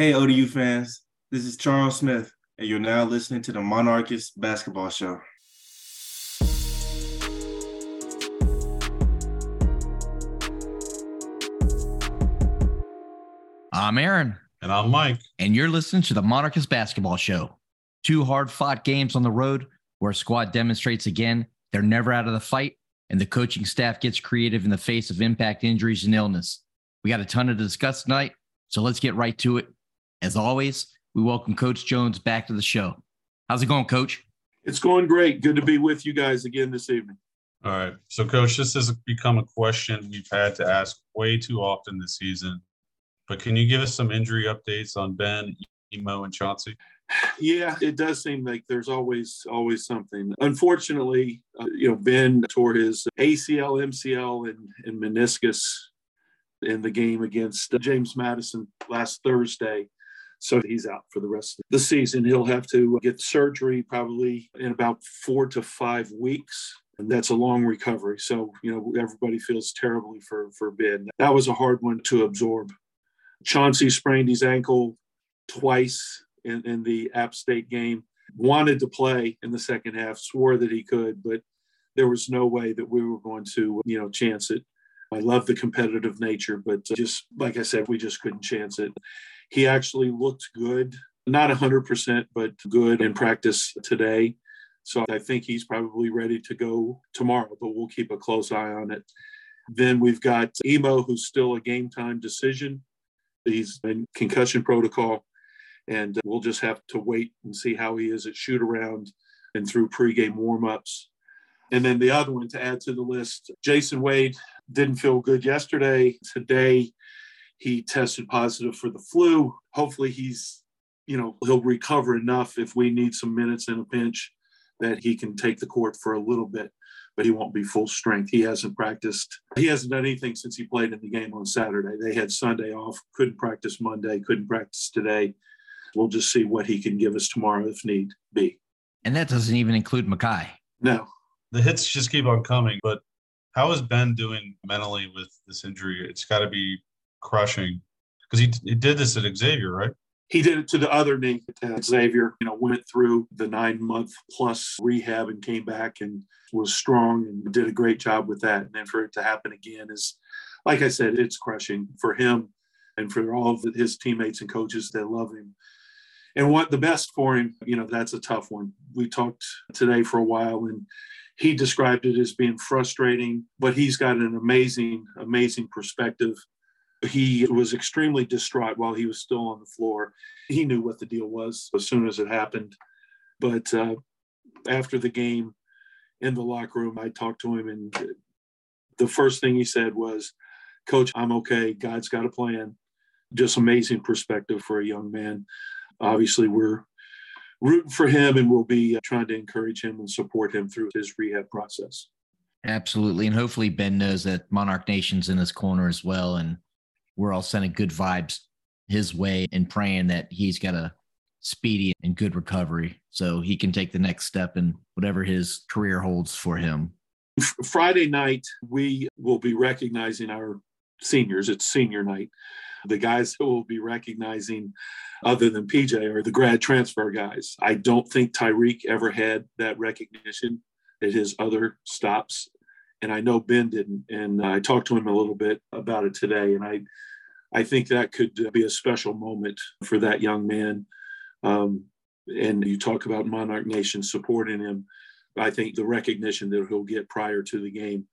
Hey, ODU fans, this is Charles Smith, and you're now listening to the Monarchist Basketball Show. I'm Aaron. And I'm Mike. And you're listening to the Monarchist Basketball Show. Two hard fought games on the road where a squad demonstrates again they're never out of the fight, and the coaching staff gets creative in the face of impact injuries and illness. We got a ton to discuss tonight, so let's get right to it. As always, we welcome Coach Jones back to the show. How's it going, Coach? It's going great. Good to be with you guys again this evening. All right. So, Coach, this has become a question we've had to ask way too often this season. But can you give us some injury updates on Ben, Imo, and Chauncey? Yeah, it does seem like there's always always something. Unfortunately, uh, you know, Ben tore his ACL, MCL, and, and meniscus in the game against James Madison last Thursday. So he's out for the rest of the season. He'll have to get surgery probably in about four to five weeks. And that's a long recovery. So, you know, everybody feels terribly for, for Ben. That was a hard one to absorb. Chauncey sprained his ankle twice in, in the App State game, wanted to play in the second half, swore that he could, but there was no way that we were going to, you know, chance it. I love the competitive nature, but just like I said, we just couldn't chance it. He actually looked good, not 100%, but good in practice today. So I think he's probably ready to go tomorrow, but we'll keep a close eye on it. Then we've got Imo, who's still a game time decision. He's in concussion protocol, and we'll just have to wait and see how he is at shoot around and through pregame warmups. And then the other one to add to the list, Jason Wade didn't feel good yesterday. Today, he tested positive for the flu. Hopefully, he's, you know, he'll recover enough if we need some minutes in a pinch that he can take the court for a little bit, but he won't be full strength. He hasn't practiced. He hasn't done anything since he played in the game on Saturday. They had Sunday off, couldn't practice Monday, couldn't practice today. We'll just see what he can give us tomorrow if need be. And that doesn't even include Mekhi. No. The hits just keep on coming, but how is Ben doing mentally with this injury? It's got to be crushing because he, he did this at Xavier, right? He did it to the other knee. Uh, Xavier, you know, went through the nine month plus rehab and came back and was strong and did a great job with that. And then for it to happen again is, like I said, it's crushing for him and for all of his teammates and coaches that love him. And what the best for him, you know, that's a tough one. We talked today for a while and he described it as being frustrating, but he's got an amazing, amazing perspective he was extremely distraught while he was still on the floor. He knew what the deal was as soon as it happened. But uh, after the game in the locker room, I talked to him, and the first thing he said was, Coach, I'm okay. God's got a plan. Just amazing perspective for a young man. Obviously, we're rooting for him and we'll be uh, trying to encourage him and support him through his rehab process. Absolutely. And hopefully, Ben knows that Monarch Nation's in his corner as well. And we're all sending good vibes his way and praying that he's got a speedy and good recovery so he can take the next step in whatever his career holds for him. Friday night, we will be recognizing our seniors. It's senior night. The guys who will be recognizing, other than PJ, are the grad transfer guys. I don't think Tyreek ever had that recognition at his other stops. And I know Ben didn't. And I talked to him a little bit about it today. And I I think that could uh, be a special moment for that young man. Um, and you talk about Monarch Nation supporting him. I think the recognition that he'll get prior to the game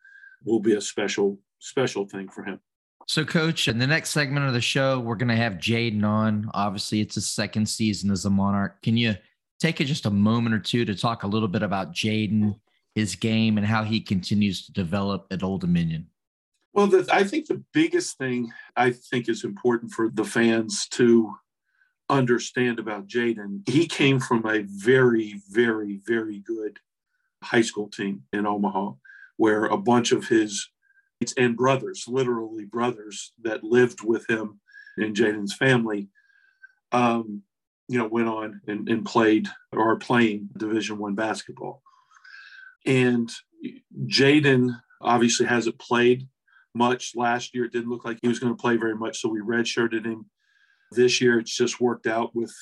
will be a special, special thing for him. So, coach, in the next segment of the show, we're going to have Jadin on. Obviously, it's his second season as a Monarch. Can you take it just a moment or two to talk a little bit about Jadin, his game, and how he continues to develop at Old Dominion? Well, the, I think the biggest thing I think is important for the fans to understand about Jadin, he came from a very, very, very good high school team in Omaha, where a bunch of his and brothers, literally brothers, that lived with him and Jadin's family, um, you know, went on and, and played or are playing Division One basketball. And Jadin obviously hasn't played much last year. It didn't look like he was going to play very much, so we redshirted him. This year, it's just worked out with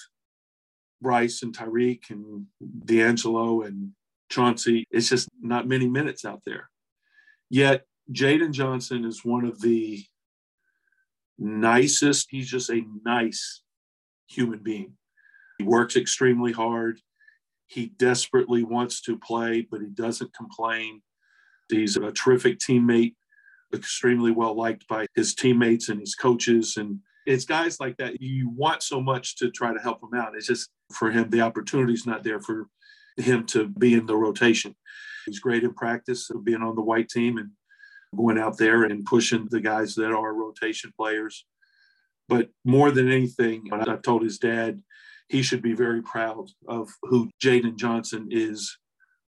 Bryce and Tyreek and D'Angelo and Chauncey. It's just not many minutes out there. Yet, Jadin Johnson is one of the nicest, he's just a nice human being. He works extremely hard. He desperately wants to play, but he doesn't complain. He's a terrific teammate, extremely well liked by his teammates and his coaches. And it's guys like that you want so much to try to help him out. It's just for him, the opportunity's not there for him to be in the rotation. He's great in practice of being on the white team and going out there and pushing the guys that are rotation players. But more than anything, I've told his dad he should be very proud of who Jadin Johnson is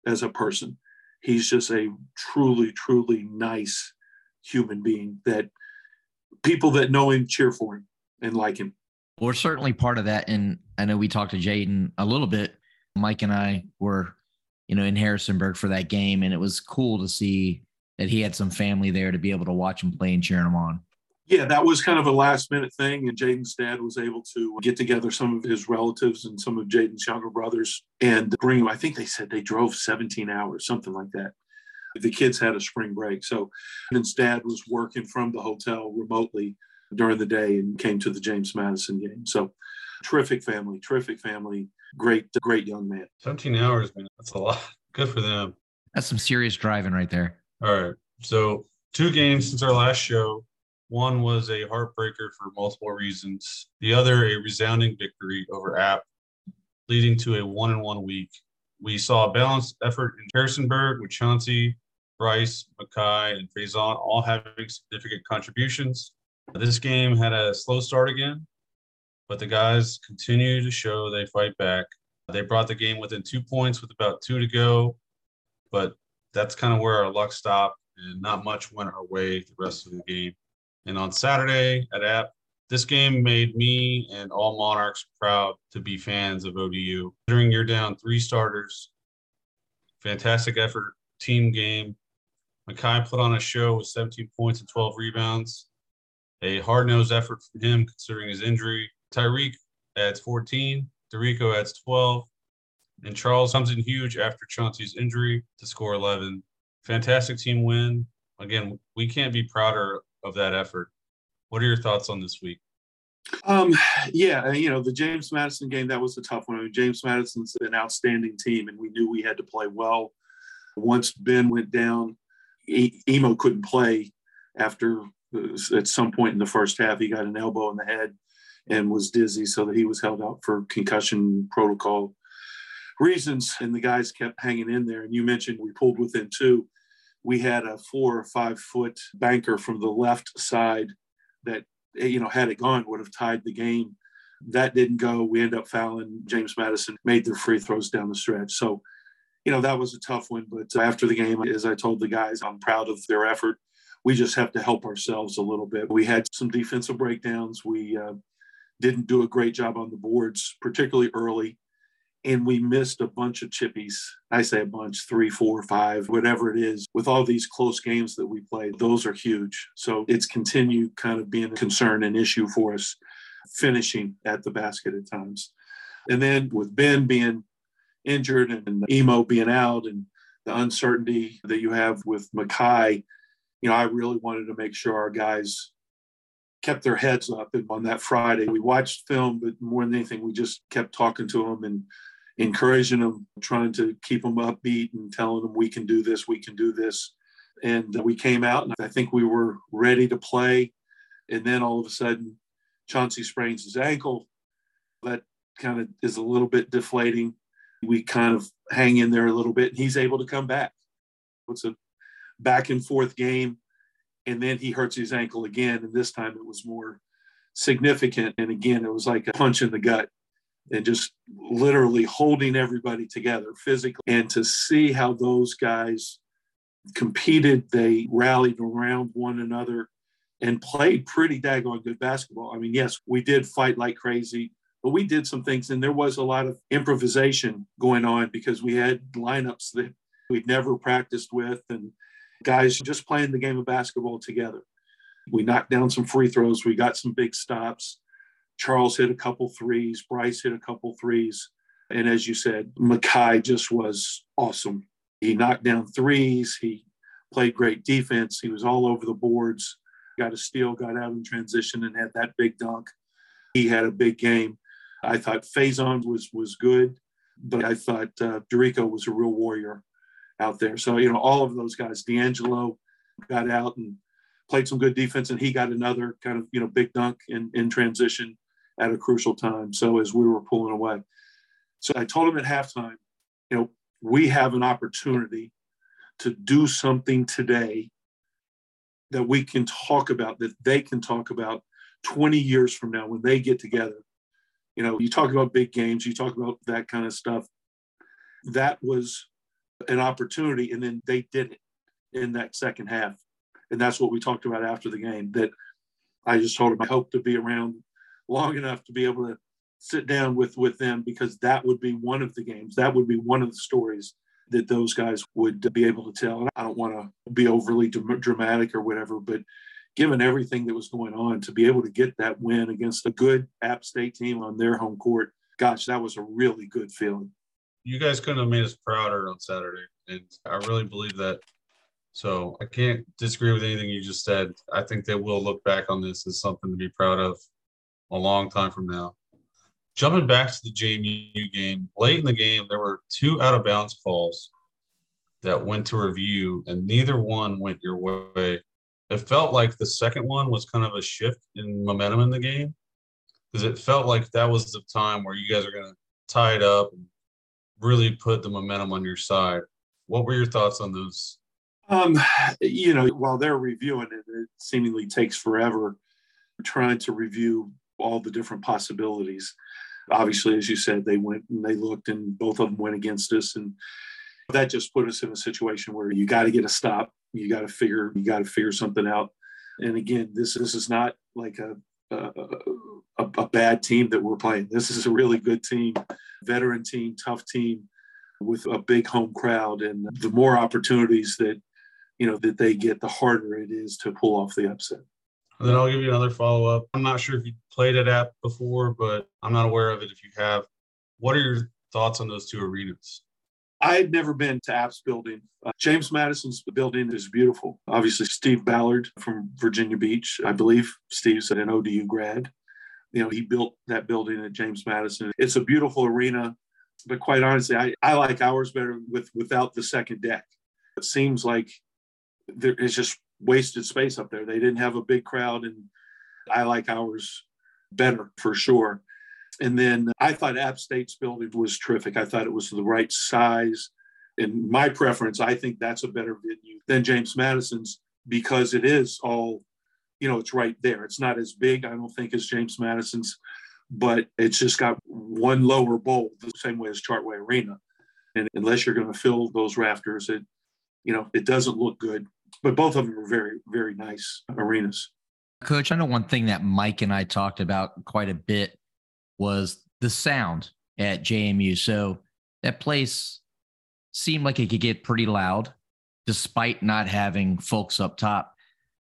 as a person. He's just a truly, truly nice human being that people that know him cheer for him and like him. We're certainly part of that. And I know we talked to Jadin a little bit. Mike and I were, you know, in Harrisonburg for that game, and it was cool to see that he had some family there to be able to watch him play and cheer him on. Yeah, that was kind of a last minute thing. And Jadin's dad was able to get together some of his relatives and some of Jadin's younger brothers and bring him. I think they said they drove 17 hours, something like that. The kids had a spring break. So Jadin's dad was working from the hotel remotely during the day and came to the James Madison game. So terrific family, terrific family, great, great young man. 17 hours, man. That's a lot. Good for them. That's some serious driving right there. All right. So two games since our last show. One was a heartbreaker for multiple reasons. The other, a resounding victory over App, leading to a one-in-one week. We saw a balanced effort in Harrisonburg with Chauncey, Bryce, Mekhi, and Faizon all having significant contributions. This game had a slow start again, but the guys continue to show they fight back. They brought the game within two points with about two to go, but that's kind of where our luck stopped, and not much went our way the rest of the game. And on Saturday at App, this game made me and all Monarchs proud to be fans of ODU. During you're down three starters, fantastic effort, team game. Mekhi put on a show with 17 points and 12 rebounds. A hard nosed effort from him considering his injury. Tyreek adds 14, Dericko adds 12, and Charles comes in huge after Chauncey's injury to score 11. Fantastic team win. Again, we can't be prouder of that effort. What are your thoughts on this week? Um, yeah, you know, the James Madison game, that was a tough one. I mean, James Madison's an outstanding team, and we knew we had to play well. Once Ben went down, Imo couldn't play after uh, at some point in the first half. He got an elbow in the head and was dizzy, so that he was held out for concussion protocol reasons. And the guys kept hanging in there. And you mentioned we pulled within two we had a four or five foot banker from the left side that, you know, had it gone, would have tied the game. That didn't go. We end up fouling. James Madison made their free throws down the stretch. So, you know, that was a tough one. But after the game, as I told the guys, I'm proud of their effort. We just have to help ourselves a little bit. We had some defensive breakdowns. We uh, didn't do a great job on the boards, particularly early and we missed a bunch of chippies. I say a bunch, three, four, five, whatever it is. With all these close games that we played, those are huge. So it's continued kind of being a concern and issue for us, finishing at the basket at times. And then with Ben being injured and Imo being out and the uncertainty that you have with Mekhi, you know, I really wanted to make sure our guys kept their heads up. And on that Friday, we watched film, but more than anything, we just kept talking to them and encouraging them, trying to keep them upbeat and telling them we can do this, we can do this. And we came out and I think we were ready to play. And then all of a sudden, Chauncey sprains his ankle. That kind of is a little bit deflating. We kind of hang in there a little bit and he's able to come back. It's a back and forth game. And then he hurts his ankle again. And this time it was more significant. And again, it was like a punch in the gut and just literally holding everybody together physically. And to see how those guys competed, they rallied around one another and played pretty daggone good basketball. I mean, yes, we did fight like crazy, but we did some things, and there was a lot of improvisation going on because we had lineups that we'd never practiced with, and guys just playing the game of basketball together. We knocked down some free throws, we got some big stops Charles hit a couple threes, Bryce hit a couple threes. And as you said, Mekhi just was awesome. He knocked down threes. He played great defense. He was all over the boards, got a steal, got out in transition, and had that big dunk. He had a big game. I thought Faizon was was good, but I thought uh, Dericko was a real warrior out there. So you know, all of those guys, D'Angelo got out and played some good defense, and he got another kind of you know big dunk in in transition at a crucial time. So as we were pulling away, so I told him at halftime, you know, we have an opportunity to do something today that we can talk about, that they can talk about 20 years from now when they get together. You know, you talk about big games, you talk about that kind of stuff. That was an opportunity, and then they did it in that second half. And that's what we talked about after the game. That I just told him I hope to be around long enough to be able to sit down with with them because that would be one of the games. That would be one of the stories that those guys would be able to tell. And I don't want to be overly dramatic or whatever, but given everything that was going on, to be able to get that win against a good App State team on their home court, gosh, that was a really good feeling. You guys couldn't have made us prouder on Saturday. And I really believe that. So I can't disagree with anything you just said. I think they will look back on this as something to be proud of a long time from now. Jumping back to the JMU game, late in the game, there were two out of bounds calls that went to review, and neither one went your way. It felt like the second one was kind of a shift in momentum in the game because it felt like that was the time where you guys are going to tie it up and really put the momentum on your side. What were your thoughts on those? Um, you know, while they're reviewing it, it seemingly takes forever trying to review all the different possibilities. Obviously, as you said, they went and they looked, and both of them went against us, and that just put us in a situation where you got to get a stop. You got to figure. You got to figure something out. And again, this this is not like a a, a a, bad team that we're playing. This is a really good team, veteran team, tough team with a big home crowd. And the more opportunities that, you know, that they get, the harder it is to pull off the upset. And then I'll give you another follow up. I'm not sure if you played at App before, but I'm not aware of it if you have. What are your thoughts on those two arenas? I had never been to App's building. Uh, James Madison's building is beautiful. Obviously, Steve Ballard from Virginia Beach, I believe Steve's an ODU grad. You know, he built that building at James Madison. It's a beautiful arena, but quite honestly, I, I like ours better with without the second deck. It seems like there is just wasted space up there. They didn't have a big crowd, and I like ours better for sure. And then I thought App State's building was terrific. I thought it was the right size. In my preference, I think that's a better venue than James Madison's because it is all, you know, it's right there. It's not as big, I don't think, as James Madison's, but it's just got one lower bowl, the same way as Chartway Arena. And unless you're going to fill those rafters, it, you know, it doesn't look good but both of them are very, very nice arenas. Coach, I know one thing that Mike and I talked about quite a bit was the sound at JMU. So that place seemed like it could get pretty loud despite not having folks up top.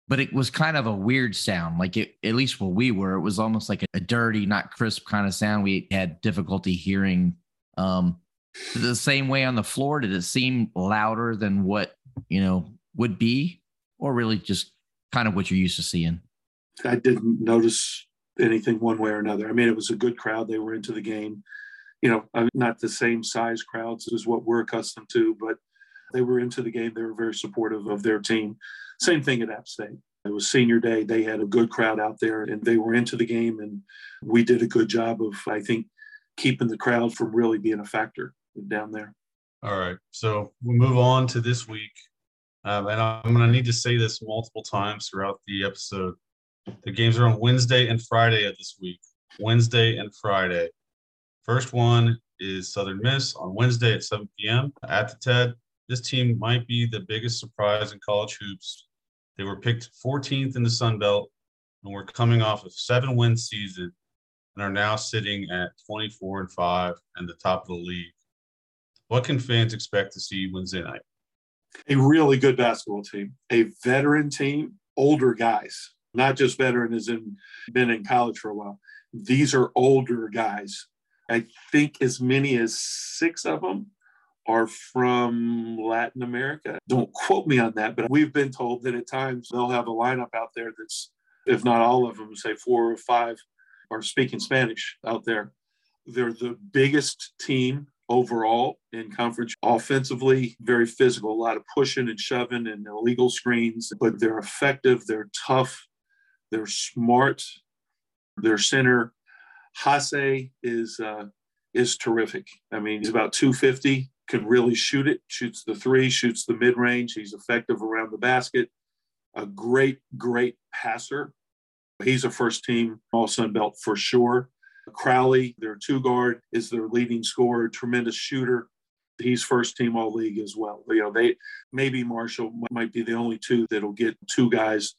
But it was kind of a weird sound. Like it, at least where we were, it was almost like a dirty, not crisp kind of sound. We had difficulty hearing. Um, the same way on the floor. Did it seem louder than what you know would be, or really just kind of what you're used to seeing? I didn't notice anything one way or another. I mean, it was a good crowd. They were into the game. You know, not the same size crowds as what we're accustomed to, but they were into the game. They were very supportive of their team. Same thing at App State. It was senior day. They had a good crowd out there and they were into the game. And we did a good job of, I think, keeping the crowd from really being a factor down there. All right. So we move on to this week. Um, and I'm going to need to say this multiple times throughout the episode. The games are on Wednesday and Friday of this week. Wednesday and Friday. First one is Southern Miss on Wednesday at 7 p.m. at the TED. This team might be the biggest surprise in college hoops. They were picked 14th in the Sun Belt and were coming off a seven win season and are now sitting at 24 and 5 and the top of the league. What can fans expect to see Wednesday night? a really good basketball team, a veteran team, older guys, not just veteran as in been in college for a while. These are older guys. I think as many as six of them are from Latin America. Don't quote me on that, but we've been told that at times they'll have a lineup out there that's, if not all of them, say four or five are speaking Spanish out there. They're the biggest team overall in conference offensively very physical a lot of pushing and shoving and illegal screens but they're effective they're tough they're smart. Their center Haase is uh, is terrific. I mean he's about 250 can really shoot it shoots the three shoots the mid-range. He's effective around the basket. A great great passer. He's a first team all sun belt for sure. Crowley, their two guard, is their leading scorer, tremendous shooter. He's first team all league as well. You know, they maybe Marshall might be the only two that'll get two guys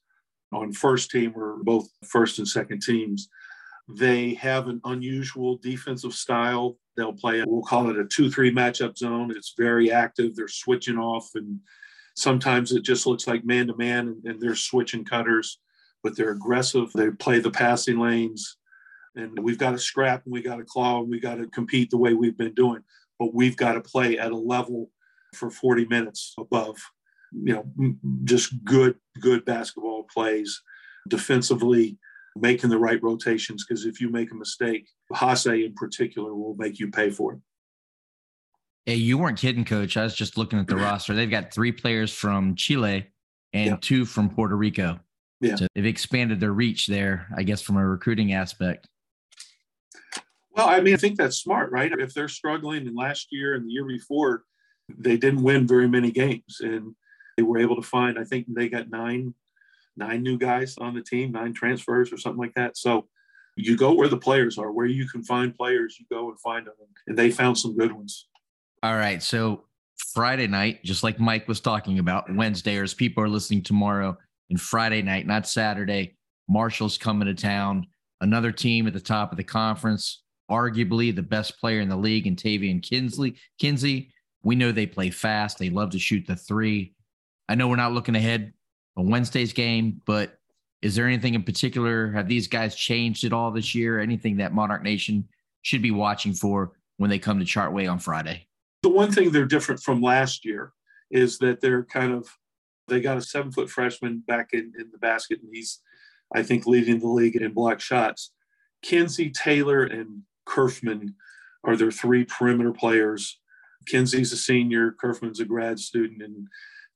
on first team or both first and second teams. They have an unusual defensive style. They'll play, we'll call it a 2 3 matchup zone. It's very active. They're switching off, and sometimes it just looks like man to man, and they're switching cutters, but they're aggressive. They play the passing lanes and we've got to scrap and we got to claw and we got to compete the way we've been doing but we've got to play at a level for 40 minutes above you know just good good basketball plays defensively making the right rotations because if you make a mistake Haase in particular will make you pay for it Hey, you weren't kidding, coach. I was just looking at the roster. They've got three players from Chile and yeah. two from Puerto Rico. Yeah. So they've expanded their reach there, I guess, from a recruiting aspect. Well, I mean, I think that's smart, right? If they're struggling and last year and the year before, they didn't win very many games and they were able to find, I think they got nine, nine new guys on the team, nine transfers or something like that. So you go where the players are, where you can find players, you go and find them. And they found some good ones. All right. So Friday night, just like Mike was talking about, Wednesday, or as people are listening tomorrow, and Friday night, not Saturday, Marshall's coming to town. Another team at the top of the conference, arguably the best player in the league, and Taevion Kinsley. Kinsey, we know they play fast. They love to shoot the three. I know we're not looking ahead on Wednesday's game, but is there anything in particular? Have these guys changed at all this year? Anything that Monarch Nation should be watching for when they come to Chartway on Friday? The one thing they're different from last year is that they're kind of they got a seven foot freshman back in, in the basket, and he's, I think, leading the league in block shots. Kinsey, Taylor, and Curfman are their three perimeter players. Kinsey's a senior, Curfman's a grad student, and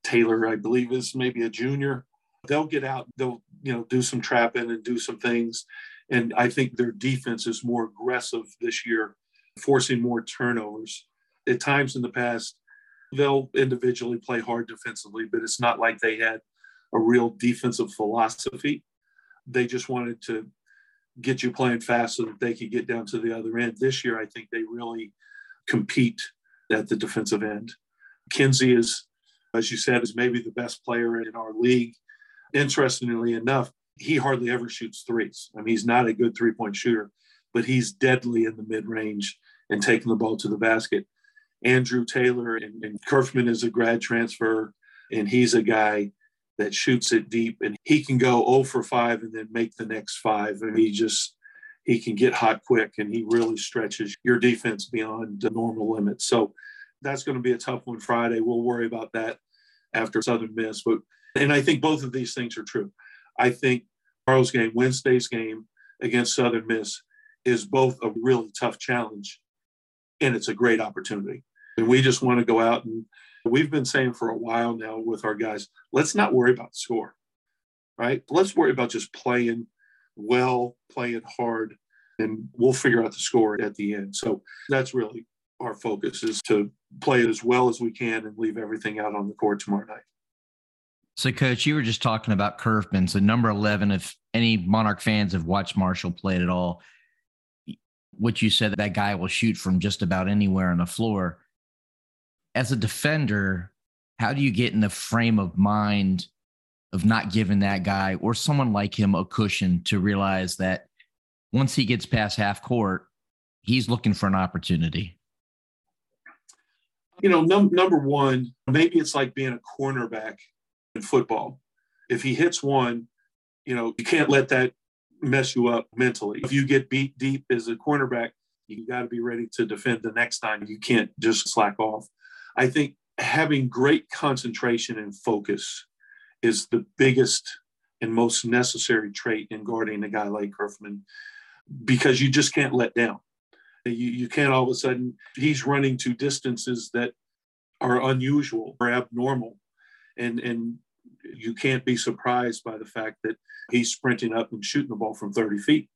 Taylor, I believe, is maybe a junior. They'll get out, they'll you know do some trapping and do some things, and I think their defense is more aggressive this year, forcing more turnovers. At times in the past, they'll individually play hard defensively, but it's not like they had a real defensive philosophy. They just wanted to get you playing fast so that they could get down to the other end. This year, I think they really compete at the defensive end. Kinsey is, as you said, is maybe the best player in our league. Interestingly enough, he hardly ever shoots threes. I mean, he's not a good three point shooter, but he's deadly in the mid range and taking the ball to the basket. Andrew Taylor and, and Curfman is a grad transfer, and he's a guy that shoots it deep, and he can go 0 for 5 and then make the next five. And he just he can get hot quick, and he really stretches your defense beyond the normal limits. So that's going to be a tough one Friday. We'll worry about that after Southern Miss, but and I think both of these things are true. I think tomorrow's game, Wednesday's game against Southern Miss, is both a really tough challenge, and it's a great opportunity. And we just want to go out and we've been saying for a while now with our guys, let's not worry about score, right? Let's worry about just playing well, playing hard, and we'll figure out the score at the end. So that's really our focus is to play it as well as we can and leave everything out on the court tomorrow night. So, Coach, you were just talking about Curfman. So, number 11, if any Monarch fans have watched Marshall play at all, what you said that guy will shoot from just about anywhere on the floor as a defender, how do you get in the frame of mind of not giving that guy or someone like him a cushion to realize that once he gets past half court, he's looking for an opportunity? You know, num- number one, maybe it's like being a cornerback in football. If he hits one, you know, you can't let that mess you up mentally. If you get beat deep as a cornerback, you got to be ready to defend the next time. You can't just slack off. I think having great concentration and focus is the biggest and most necessary trait in guarding a guy like Curfman because you just can't let down. You, you can't all of a sudden, he's running to distances that are unusual or abnormal. And, and you can't be surprised by the fact that he's sprinting up and shooting the ball from 30 feet.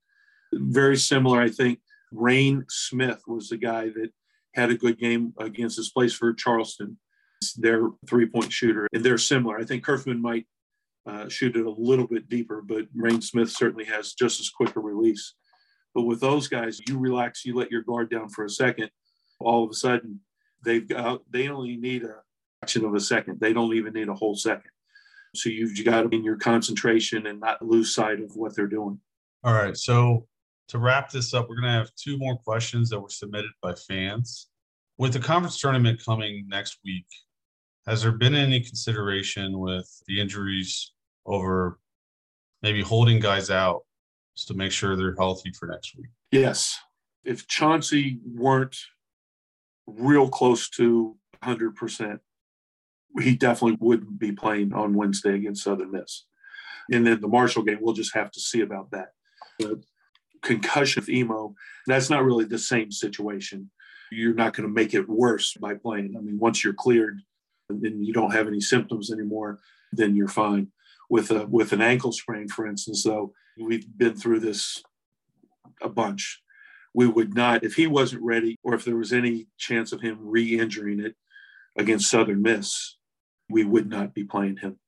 Very similar, I think. Reyne Smith was the guy that had a good game against his place for Charleston. Their three point shooter, and they're similar. I think Curfman might uh, shoot it a little bit deeper, but Reyne Smith certainly has just as quick a release. But with those guys, you relax, you let your guard down for a second. All of a sudden, they've got they only need a fraction of a second. They don't even need a whole second. So you've got to be in your concentration and not lose sight of what they're doing. All right. So to wrap this up, we're going to have two more questions that were submitted by fans. With the conference tournament coming next week, has there been any consideration with the injuries over maybe holding guys out to make sure they're healthy for next week? Yes. If Chauncey weren't real close to 100%, he definitely wouldn't be playing on Wednesday against Southern Miss. And then the Marshall game, we'll just have to see about that. The concussion with Imo, that's not really the same situation. You're not going to make it worse by playing. I mean, once you're cleared and you don't have any symptoms anymore, then you're fine. With a with an ankle sprain, for instance, though, we've been through this a bunch. We would not, if he wasn't ready, or if there was any chance of him re-injuring it against Southern Miss, we would not be playing him.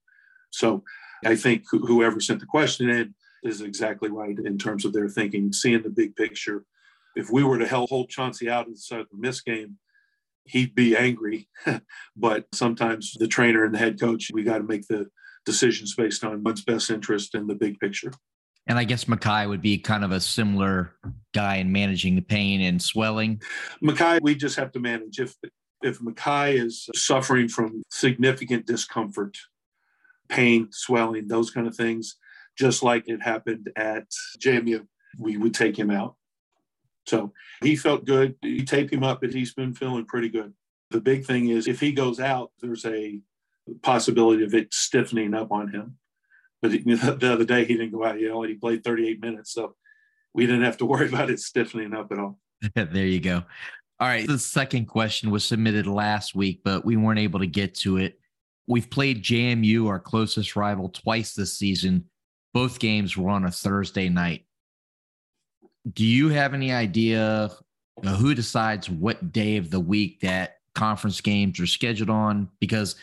So I think whoever sent the question in is exactly right in terms of their thinking, seeing the big picture. If we were to hold Chauncey out of the Southern Miss game, he'd be angry. but sometimes the trainer and the head coach, we got to make the decisions based on what's best interest in the big picture. And I guess Mekhi would be kind of a similar guy in managing the pain and swelling. Mekhi, we just have to manage. If if Mekhi is suffering from significant discomfort, pain, swelling, those kind of things, just like it happened at JMU, we would take him out. So he felt good. You tape him up, but he's been feeling pretty good. The big thing is if he goes out, there's a possibility of it stiffening up on him. But the other day he didn't go out. You know, he played 38 minutes, so we didn't have to worry about it stiffening up at all. there you go. All right. The second question was submitted last week, but we weren't able to get to it. We've played JMU, our closest rival, twice this season. Both games were on a Thursday night. Do you have any idea who decides what day of the week that conference games are scheduled on? Because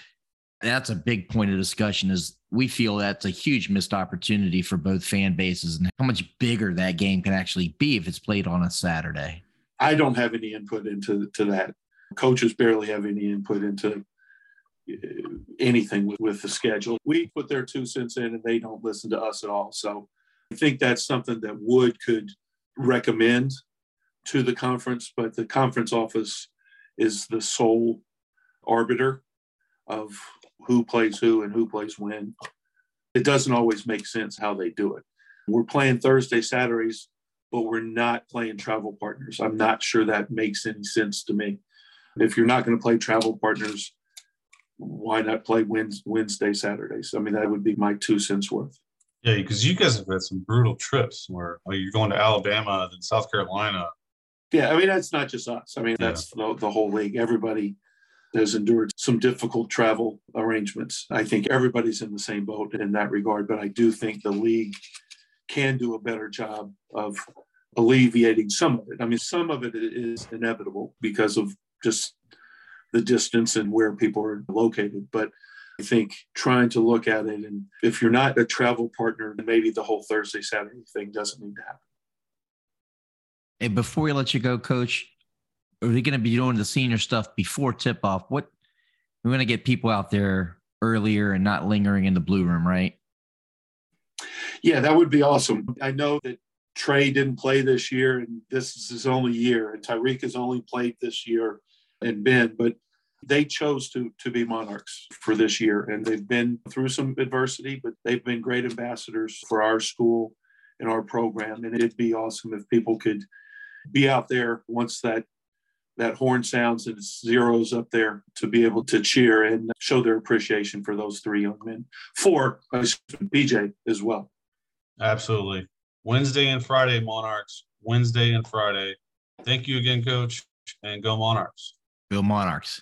that's a big point of discussion is we feel that's a huge missed opportunity for both fan bases and how much bigger that game can actually be if it's played on a Saturday. I don't have any input into to that. Coaches barely have any input into uh, anything with, with the schedule. We put their two cents in and they don't listen to us at all. So I think that's something that Wood could recommend to the conference, but the conference office is the sole arbiter of who plays who and who plays when. It doesn't always make sense how they do it. We're playing Thursday, Saturdays but we're not playing travel partners. I'm not sure that makes any sense to me. If you're not going to play travel partners, why not play Wednesday, Saturdays? I mean, that would be my two cents worth. Yeah, because you guys have had some brutal trips where like, you're going to Alabama, then South Carolina. Yeah, I mean, that's not just us. I mean, that's yeah. the, the whole league. Everybody has endured some difficult travel arrangements. I think everybody's in the same boat in that regard, but I do think the league can do a better job of alleviating some of it. I mean, some of it is inevitable because of just the distance and where people are located. But I think trying to look at it, and if you're not a travel partner, maybe the whole Thursday, Saturday thing doesn't need to happen. And before we let you go, Coach, are we going to be doing the senior stuff before tip off? What we're going to get people out there earlier and not lingering in the blue room, right? Yeah, that would be awesome. I know that Trey didn't play this year, and this is his only year, and Tyreek has only played this year, and Ben, but they chose to to be monarchs for this year, and they've been through some adversity, but they've been great ambassadors for our school and our program. And it'd be awesome if people could be out there once that that horn sounds and zeros up there to be able to cheer and show their appreciation for those three young men. For BJ as well. Absolutely. Wednesday and Friday, Monarchs. Wednesday and Friday. Thank you again, Coach, and go Monarchs. Go Monarchs.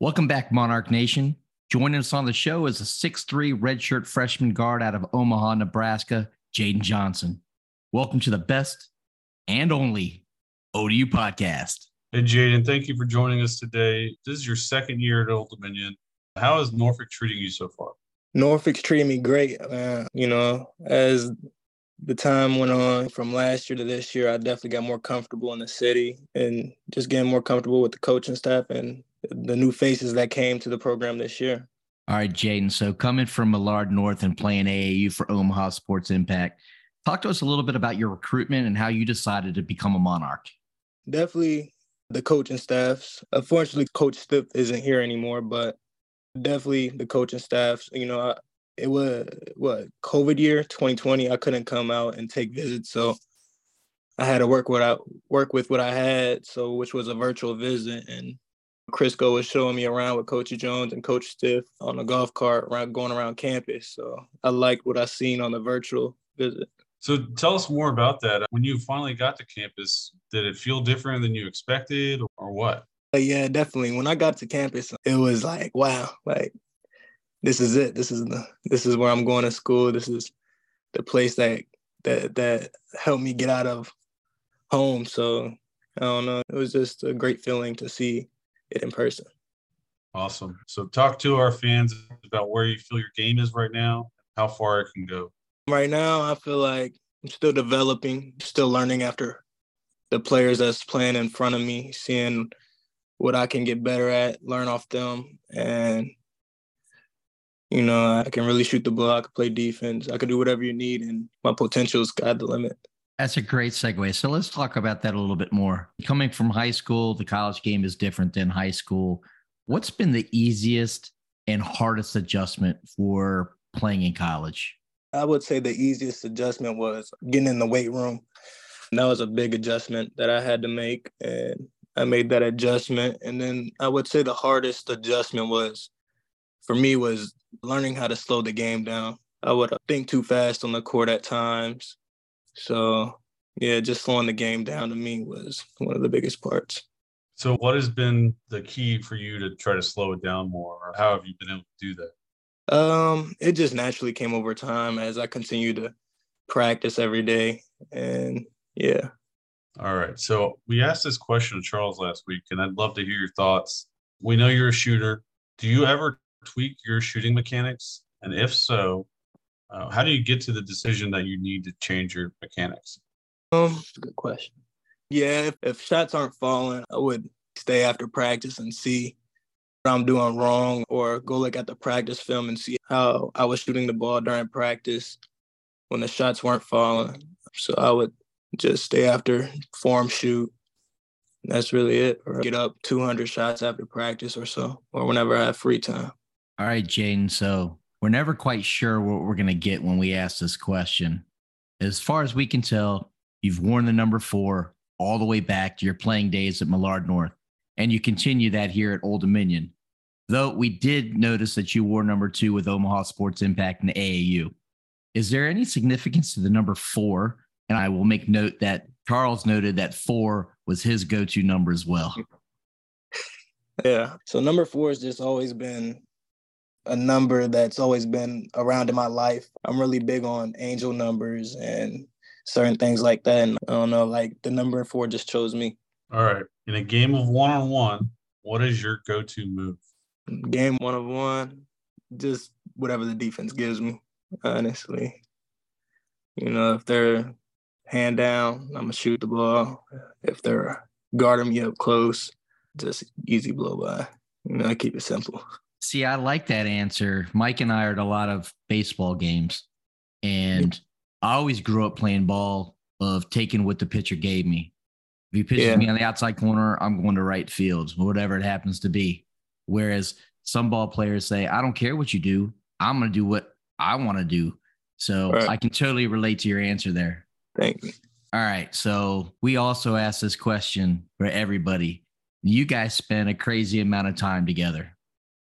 Welcome back, Monarch Nation. Joining us on the show is a 6'3 redshirt freshman guard out of Omaha, Nebraska, Jadin Johnson. Welcome to the best and only ODU podcast. Hey, Jadin, thank you for joining us today. This is your second year at Old Dominion. How is Norfolk treating you so far? Norfolk's treating me great. man. you know, as the time went on from last year to this year, I definitely got more comfortable in the city and just getting more comfortable with the coaching staff and the new faces that came to the program this year. All right, Jadin. So coming from Millard North and playing AAU for Omaha Sports Impact, talk to us a little bit about your recruitment and how you decided to become a Monarch. Definitely the coaching staffs. Unfortunately, Coach Stiff isn't here anymore, but definitely the coaching staffs. You know, it was what COVID year 2020. I couldn't come out and take visits, so I had to work what I work with what I had. So, which was a virtual visit, and Crisco was showing me around with Coach Jones and Coach Stiff on a golf cart around going around campus. So I liked what I seen on the virtual visit. So tell us more about that. When you finally got to campus, did it feel different than you expected or what? Uh, yeah, definitely. When I got to campus, it was like, wow, like this is it. This is the this is where I'm going to school. This is the place that that that helped me get out of home. So I don't know. It was just a great feeling to see it in person. Awesome. So talk to our fans about where you feel your game is right now, how far it can go. Right now, I feel like I'm still developing, still learning after the players that's playing in front of me, seeing what I can get better at, learn off them, and you know I can really shoot the ball. I can play defense. I can do whatever you need, and my potential is got the limit. That's a great segue. So let's talk about that a little bit more. Coming from high school, the college game is different than high school. What's been the easiest and hardest adjustment for playing in college? I would say the easiest adjustment was getting in the weight room. And that was a big adjustment that I had to make. And I made that adjustment. And then I would say the hardest adjustment was for me was learning how to slow the game down. I would think too fast on the court at times. So yeah, just slowing the game down to me was one of the biggest parts. So what has been the key for you to try to slow it down more or how have you been able to do that? Um, it just naturally came over time as I continued to practice every day. And yeah. All right. So we asked this question to Charles last week, and I'd love to hear your thoughts. We know you're a shooter. Do you ever tweak your shooting mechanics? And if so, uh, how do you get to the decision that you need to change your mechanics? Um, good question. Yeah, if, if shots aren't falling, I would stay after practice and see what I'm doing wrong, or go look at the practice film and see how I was shooting the ball during practice when the shots weren't falling. So I would just stay after, form shoot. That's really it. Or get up 200 shots after practice or so, or whenever I have free time. All right, Jadin. So we're never quite sure what we're going to get when we ask this question. As far as we can tell, you've worn the number four all the way back to your playing days at Millard North, and you continue that here at Old Dominion. Though we did notice that you wore number two with Omaha Sports Impact and AAU. Is there any significance to the number four? And I will make note that Charles noted that four was his go to number as well. Yeah. So number four has just always been a number that's always been around in my life. I'm really big on angel numbers and certain things like that. And I don't know, like the number four just chose me. All right. In a game of one on one, what is your go to move? Game one of one, just whatever the defense gives me, honestly. You know, if they're hand down, I'm gonna shoot the ball. If they're guarding me up close, just easy blow by. You know, I keep it simple. See, I like that answer. Mike and I are at a lot of baseball games, and I always grew up playing ball of taking what the pitcher gave me. If he pitches yeah. me on the outside corner, I'm going to right field, whatever it happens to be. Whereas some ball players say, I don't care what you do. I'm going to do what I want to do. So Right. I can totally relate to your answer there. Thank you. All right. So we also asked this question for everybody. You guys spent a crazy amount of time together,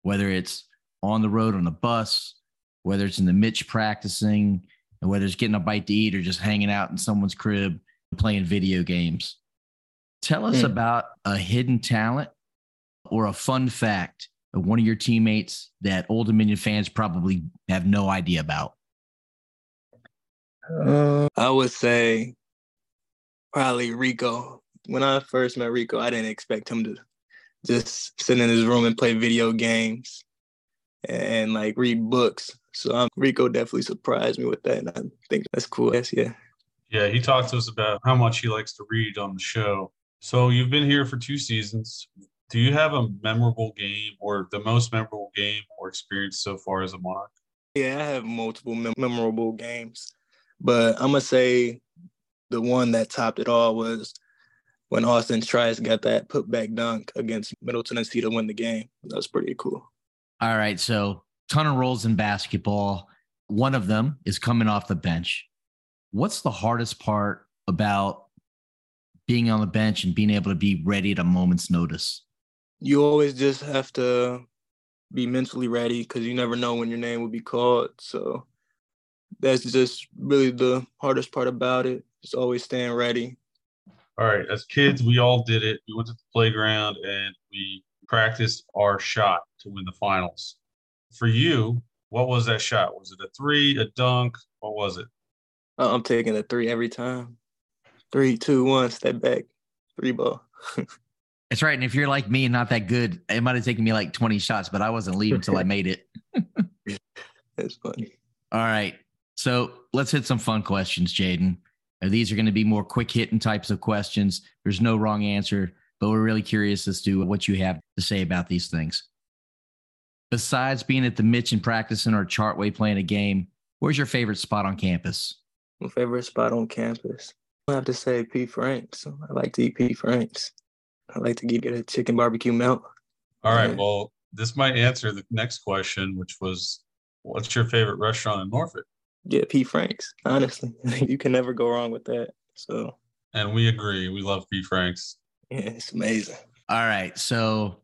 whether it's on the road on the bus, whether it's in the Mitch practicing, and whether it's getting a bite to eat or just hanging out in someone's crib playing video games. Tell us Hmm. about a hidden talent or a fun fact of one of your teammates that Old Dominion fans probably have no idea about. Uh, I would say probably Rico. When I first met Rico, I didn't expect him to just sit in his room and play video games and like read books. So um, Rico definitely surprised me with that, and I think that's cool. Yes, yeah. Yeah, he talked to us about how much he likes to read on the show. So you've been here for two seasons. Do you have a memorable game or the most memorable game or experience so far as a Monarch? Yeah, I have multiple mem- memorable games, but I'm gonna say the one that topped it all was when Austin Trice got that putback dunk against Middle Tennessee to win the game. That was pretty cool. All right. So, ton of roles in basketball. One of them is coming off the bench. What's the hardest part about being on the bench and being able to be ready at a moment's notice? You always just have to be mentally ready because you never know when your name will be called. So that's just really the hardest part about it. Just always staying ready. All right, as kids, we all did it. We went to the playground and we practiced our shot to win the finals. For you, what was that shot? Was it a three, a dunk? What was it? I'm taking a three every time. Three, two, one, step back, three ball. That's right. And if you're like me and not that good, it might have taken me like 20 shots, but I wasn't leaving until I made it. That's funny. All right. So let's hit some fun questions, Jadin. Uh, These are going to be more quick hitting types of questions. There's no wrong answer, but we're really curious as to what you have to say about these things. Besides being at the Mitch and practicing or Chartway playing a game, where's your favorite spot on campus? My favorite spot on campus. I have to say P. Frank's. I like to eat P. Frank's. I like to get, get a chicken barbecue melt. All right, well, this might answer the next question, which was what's your favorite restaurant in Norfolk? Yeah, P. Frank's. Honestly, you can never go wrong with that. So And we agree. We love P. Frank's. yeah, it's amazing. All right. So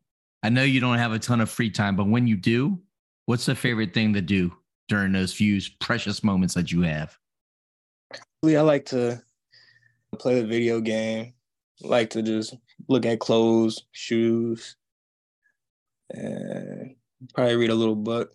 I know you don't have a ton of free time, but when you do, what's the favorite thing to do during those few precious moments that you have? Really, I like to play the video game. Like to just look at clothes, shoes, and probably read a little book.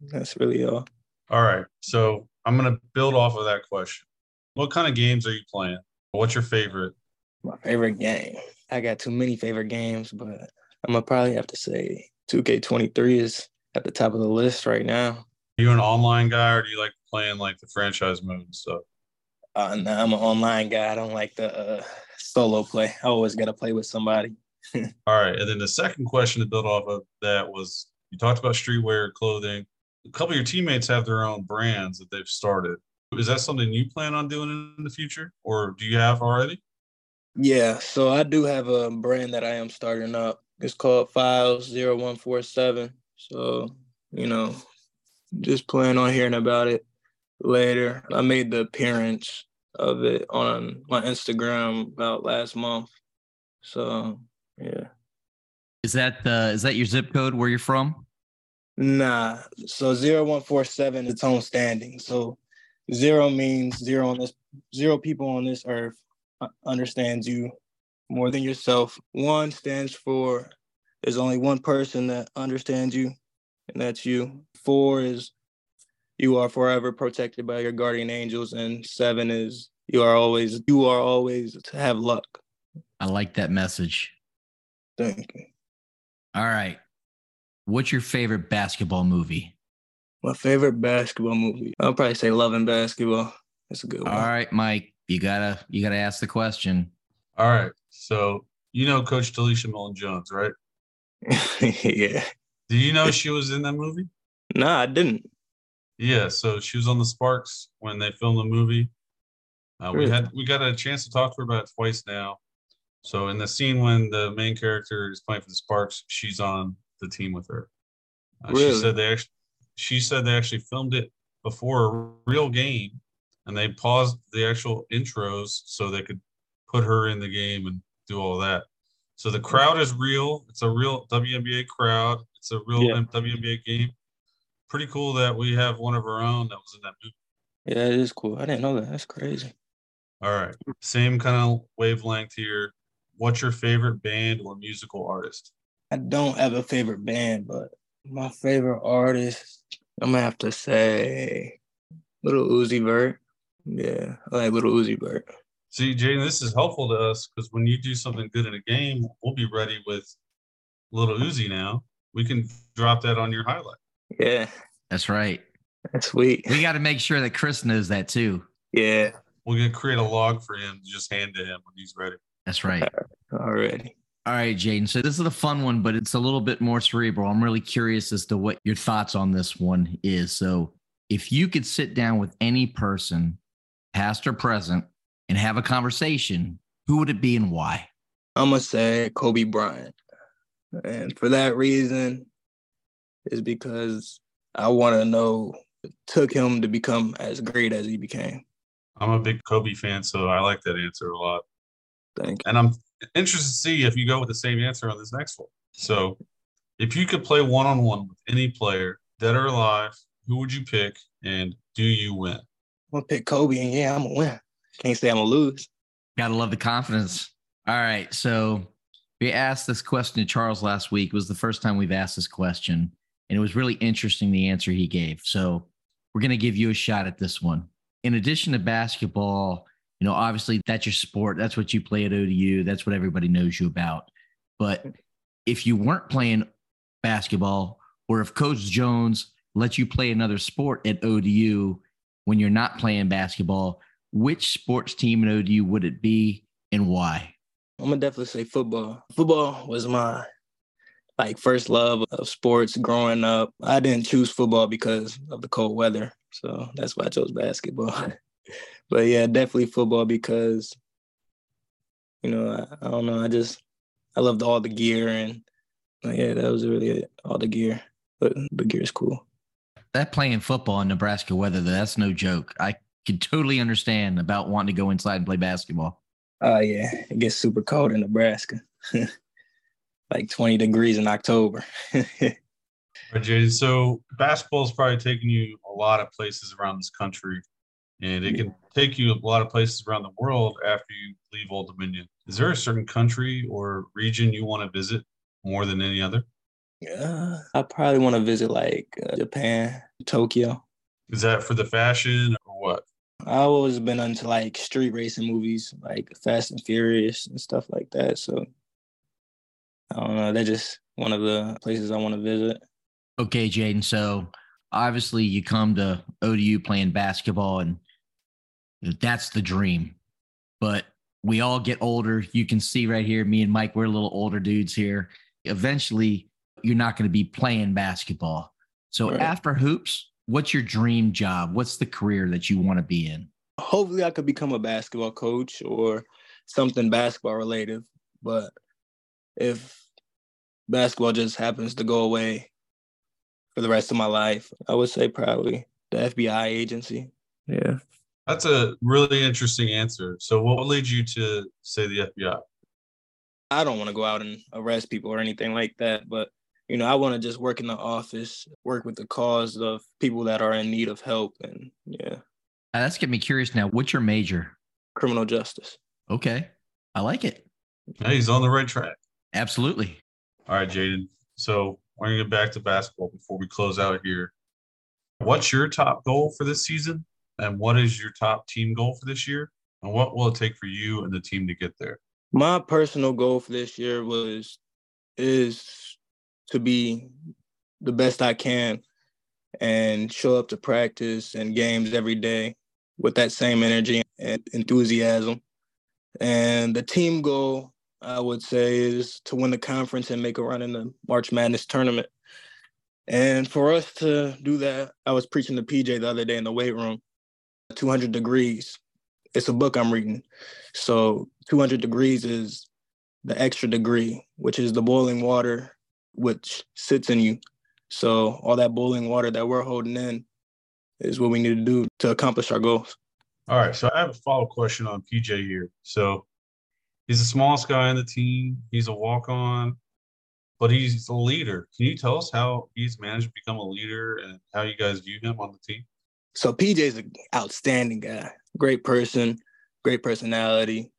That's really all. All right. So I'm going to build off of that question. What kind of games are you playing? What's your favorite? My favorite game. I got too many favorite games, but I'm gonna probably have to say 2K23 is at the top of the list right now. Are you an online guy or do you like playing like the franchise mode and stuff? Uh, nah, I'm an online guy. I don't like the uh, solo play. I always got to play with somebody. All right. And then the second question to build off of that was you talked about streetwear clothing. A couple of your teammates have their own brands that they've started. Is that something you plan on doing in the future or do you have already? Yeah, so I do have a brand that I am starting up. It's called Files 0147. So, you know, just plan on hearing about it later. I made the appearance of it on my Instagram about last month. So, yeah. Is that the is that your zip code where you're from? Nah. So 0147 its own standing. So zero means zero on this zero people on this earth uh, understands you more than yourself. One stands for there's only one person that understands you, and that's you. Four is you are forever protected by your guardian angels, and seven is you are always you are always to have luck. I like that message. Thank you. All right. What's your favorite basketball movie? My favorite basketball movie. I'll probably say Love and Basketball. That's a good one. All right, Mike. You gotta you gotta ask the question. All right. So you know Coach DeLisha Milton-Jones, right? yeah. Do you know she was in that movie? No, I didn't. Yeah, so she was on the Sparks when they filmed the movie. Uh, we had we got a chance to talk to her about it twice now. So in the scene when the main character is playing for the Sparks, she's on the team with her. Uh, Really? She said they actually, she said they actually filmed it before a real game, and they paused the actual intros so they could put her in the game and do all that. So the crowd is real. It's a real WNBA crowd. It's a real Yeah. WNBA game. Pretty cool that we have one of our own that was in that movie. Yeah, it is cool. I didn't know that. That's crazy. All right. Same kind of wavelength here. What's your favorite band or musical artist? I don't have a favorite band, but my favorite artist, I'm gonna have to say Lil Uzi Vert. Yeah, I like Lil Uzi Vert. See, Jadin, this is helpful to us because when you do something good in a game, we'll be ready with little Uzi now. We can drop that on your highlight. Yeah, That's right. that's sweet. We got to make sure that Chris knows that too. Yeah, We're gonna create a log for him to just hand to him when he's ready. That's right. already. All right, Jadin. So this is a fun one, but it's a little bit more cerebral. I'm really curious as to what your thoughts on this one is. So if you could sit down with any person, past or present, and have a conversation, who would it be and why? I'm gonna say Kobe Bryant, and for that reason, is because I want to know it took him to become as great as he became. I'm a big Kobe fan, so I like that answer a lot. Thank And I'm interested to see if you go with the same answer on this next one. So, if you could play one on one with any player, dead or alive, who would you pick and do you win? I'm gonna pick Kobe, and yeah, I'm gonna win. Can't say I'm gonna lose. Gotta love the confidence. All right. So we asked this question to Charles last week. It was the first time we've asked this question. And it was really interesting the answer he gave. So we're going to give you a shot at this one. In addition to basketball, you know, obviously that's your sport. That's what you play at ODU. That's what everybody knows you about. But if you weren't playing basketball, or if Coach Jones lets you play another sport at ODU when you're not playing basketball, which sports team in ODU would it be and why? I'm gonna definitely say football. Football was my like first love of sports growing up. I didn't choose football because of the cold weather, so that's why I chose basketball. but yeah, definitely football because you know I, I don't know. I just I loved all the gear and uh, yeah, that was really it. All the gear, but the gear is cool. That playing football in Nebraska weather, that's no joke. I can totally understand about wanting to go inside and play basketball. Oh yeah, it gets super cold in Nebraska, like 20 degrees in October. All right, Jadin. So basketball is probably taking you a lot of places around this country, and it can take you a lot of places around the world after you leave Old Dominion. Is there a certain country or region you want to visit more than any other? Yeah, I probably want to visit like uh, Japan, Tokyo. Is that for the fashion or what? I've always been into like street racing movies, like Fast and Furious and stuff like that. So I don't know. That's just one of the places I want to visit. Okay, Jadin. So obviously you come to ODU playing basketball and that's the dream. But we all get older. You can see right here, me and Mike, we're a little older dudes here. Eventually, you're not going to be playing basketball. So Right. after hoops, what's your dream job? What's the career that you want to be in? Hopefully, I could become a basketball coach or something basketball related. But if basketball just happens to go away for the rest of my life, I would say probably the FBI agency. Yeah. That's a really interesting answer. So, what led you to say the FBI? I don't want to go out and arrest people or anything like that, but you know, I want to just work in the office, work with the cause of people that are in need of help, and yeah, Uh, that's getting me curious now. What's your major? criminal justice. Okay. I like it. Hey, he's on the right track. Absolutely. All right, Jadin. So, we're going to get back to basketball before we close out here. What's your top goal for this season? And what is your top team goal for this year? And what will it take for you and the team to get there? My personal goal for this year was is to be the best I can and show up to practice and games every day with that same energy and enthusiasm. And the team goal, I would say, is to win the conference and make a run in the March Madness tournament. And for us to do that, I was preaching to PJ the other day in the weight room 200 degrees. It's a book I'm reading. So 200 degrees is the extra degree, which is the boiling water which sits in you. So all that boiling water that we're holding in is what we need to do to accomplish our goals. All right. So I have a follow up question on PJ here. So he's the smallest guy on the team. He's a walk on, but he's a leader. Can you tell us how he's managed to become a leader and how you guys view him on the team? So PJ's an outstanding guy, great person, great personality.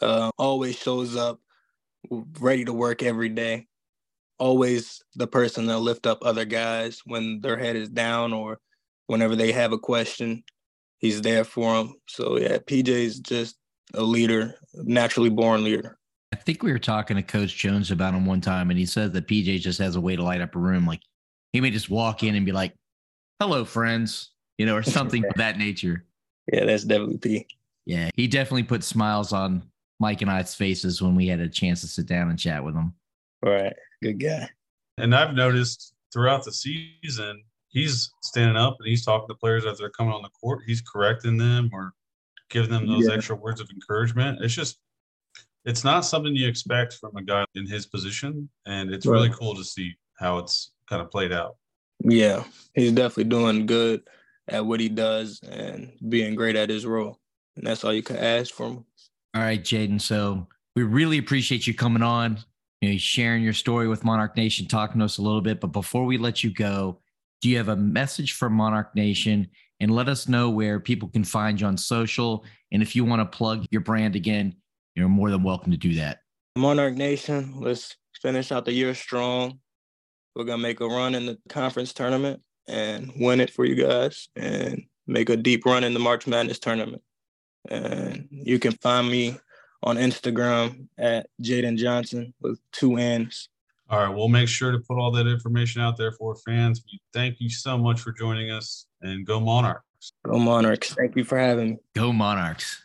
Uh, always shows up ready to work every day. Always the person that lift up other guys when their head is down or whenever they have a question. He's there for them. So yeah, PJ's just a leader, naturally born leader. I think we were talking to Coach Jones about him one time, and he said that PJ just has a way to light up a room. Like he may just walk in and be like, "Hello, friends," you know, or something of that nature. Yeah, that's definitely P. Yeah, he definitely put smiles on Mike and I's faces when we had a chance to sit down and chat with him. Right, good guy. And I've noticed throughout the season, he's standing up and he's talking to players as they're coming on the court. He's correcting them or giving them those yeah. extra words of encouragement. It's just, it's not something you expect from a guy in his position, and it's right. really cool to see how it's kind of played out. Yeah, he's definitely doing good at what he does and being great at his role, and that's all you can ask from him. All right, Jadin. So we really appreciate you coming on, you know, sharing your story with Monarch Nation, talking to us a little bit. But before we let you go, do you have a message for Monarch Nation? And let us know where people can find you on social. And if you want to plug your brand again, you're more than welcome to do that. Monarch Nation, let's finish out the year strong. We're going to make a run in the conference tournament and win it for you guys and make a deep run in the March Madness tournament. And you can find me on Instagram at Jadin Johnson with two N's. All right, we'll make sure to put all that information out there for fans. Thank you so much for joining us and go Monarchs. Go Monarchs. Thank you for having me. Go Monarchs.